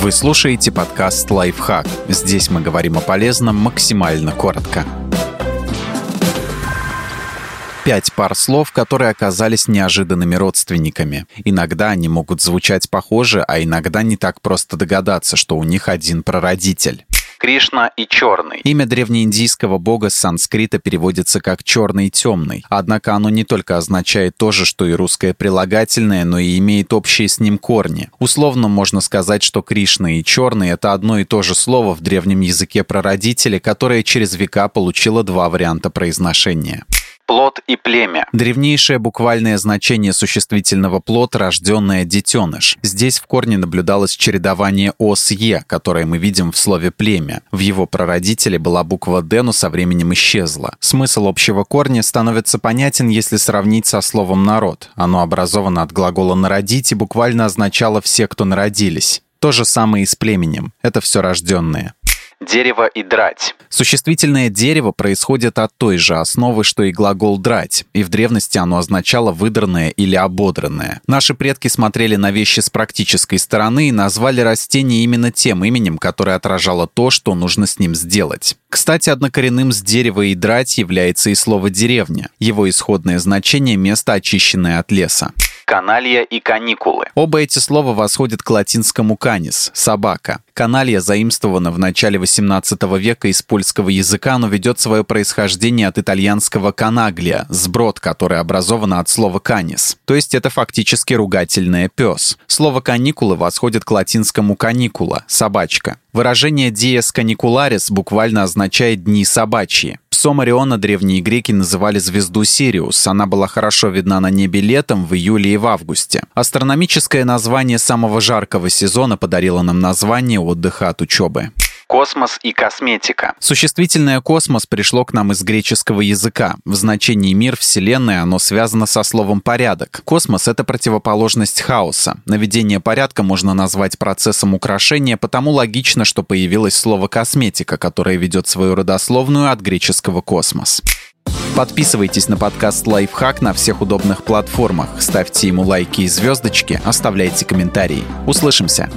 Вы слушаете подкаст «Лайфхак». Здесь мы говорим о полезном максимально коротко. Пять пар слов, которые оказались неожиданными родственниками. Иногда они могут звучать похоже, а иногда не так просто догадаться, что у них один прародитель. Кришна и Черный. Имя древнеиндийского бога с санскрита переводится как «черный темный». Однако оно не только означает то же, что и русское прилагательное, но и имеет общие с ним корни. Условно можно сказать, что Кришна и Черный — это одно и то же слово в древнем языке прародителя, которое через века получило два варианта произношения плод и племя. Древнейшее буквальное значение существительного плод – рожденное детеныш. Здесь в корне наблюдалось чередование ос-е, которое мы видим в слове «племя». В его прародителе была буква «д», но со временем исчезла. Смысл общего корня становится понятен, если сравнить со словом «народ». Оно образовано от глагола «народить» и буквально означало «все, кто народились». То же самое и с племенем. Это все рожденные дерево и драть. Существительное дерево происходит от той же основы, что и глагол «драть», и в древности оно означало «выдранное» или «ободранное». Наши предки смотрели на вещи с практической стороны и назвали растение именно тем именем, которое отражало то, что нужно с ним сделать. Кстати, однокоренным с дерева и драть является и слово «деревня». Его исходное значение – место, очищенное от леса каналья и каникулы. Оба эти слова восходят к латинскому «канис» — «собака». Каналья заимствована в начале XVIII века из польского языка, но ведет свое происхождение от итальянского «канаглия» — сброд, который образован от слова «канис». То есть это фактически ругательное «пес». Слово «каникулы» восходит к латинскому «canicula» — «собачка». Выражение «dies canicularis» буквально означает «дни собачьи». Псом Ориона древние греки называли звезду Сириус. Она была хорошо видна на небе летом, в июле и в августе. Астрономическое название самого жаркого сезона подарило нам название отдыха от учебы. Космос и косметика. Существительное «космос» пришло к нам из греческого языка. В значении «мир», «вселенная» оно связано со словом «порядок». Космос — это противоположность хаоса. Наведение порядка можно назвать процессом украшения, потому логично, что появилось слово «косметика», которое ведет свою родословную от греческого «космос». Подписывайтесь на подкаст «Лайфхак» на всех удобных платформах, ставьте ему лайки и звездочки, оставляйте комментарии. Услышимся!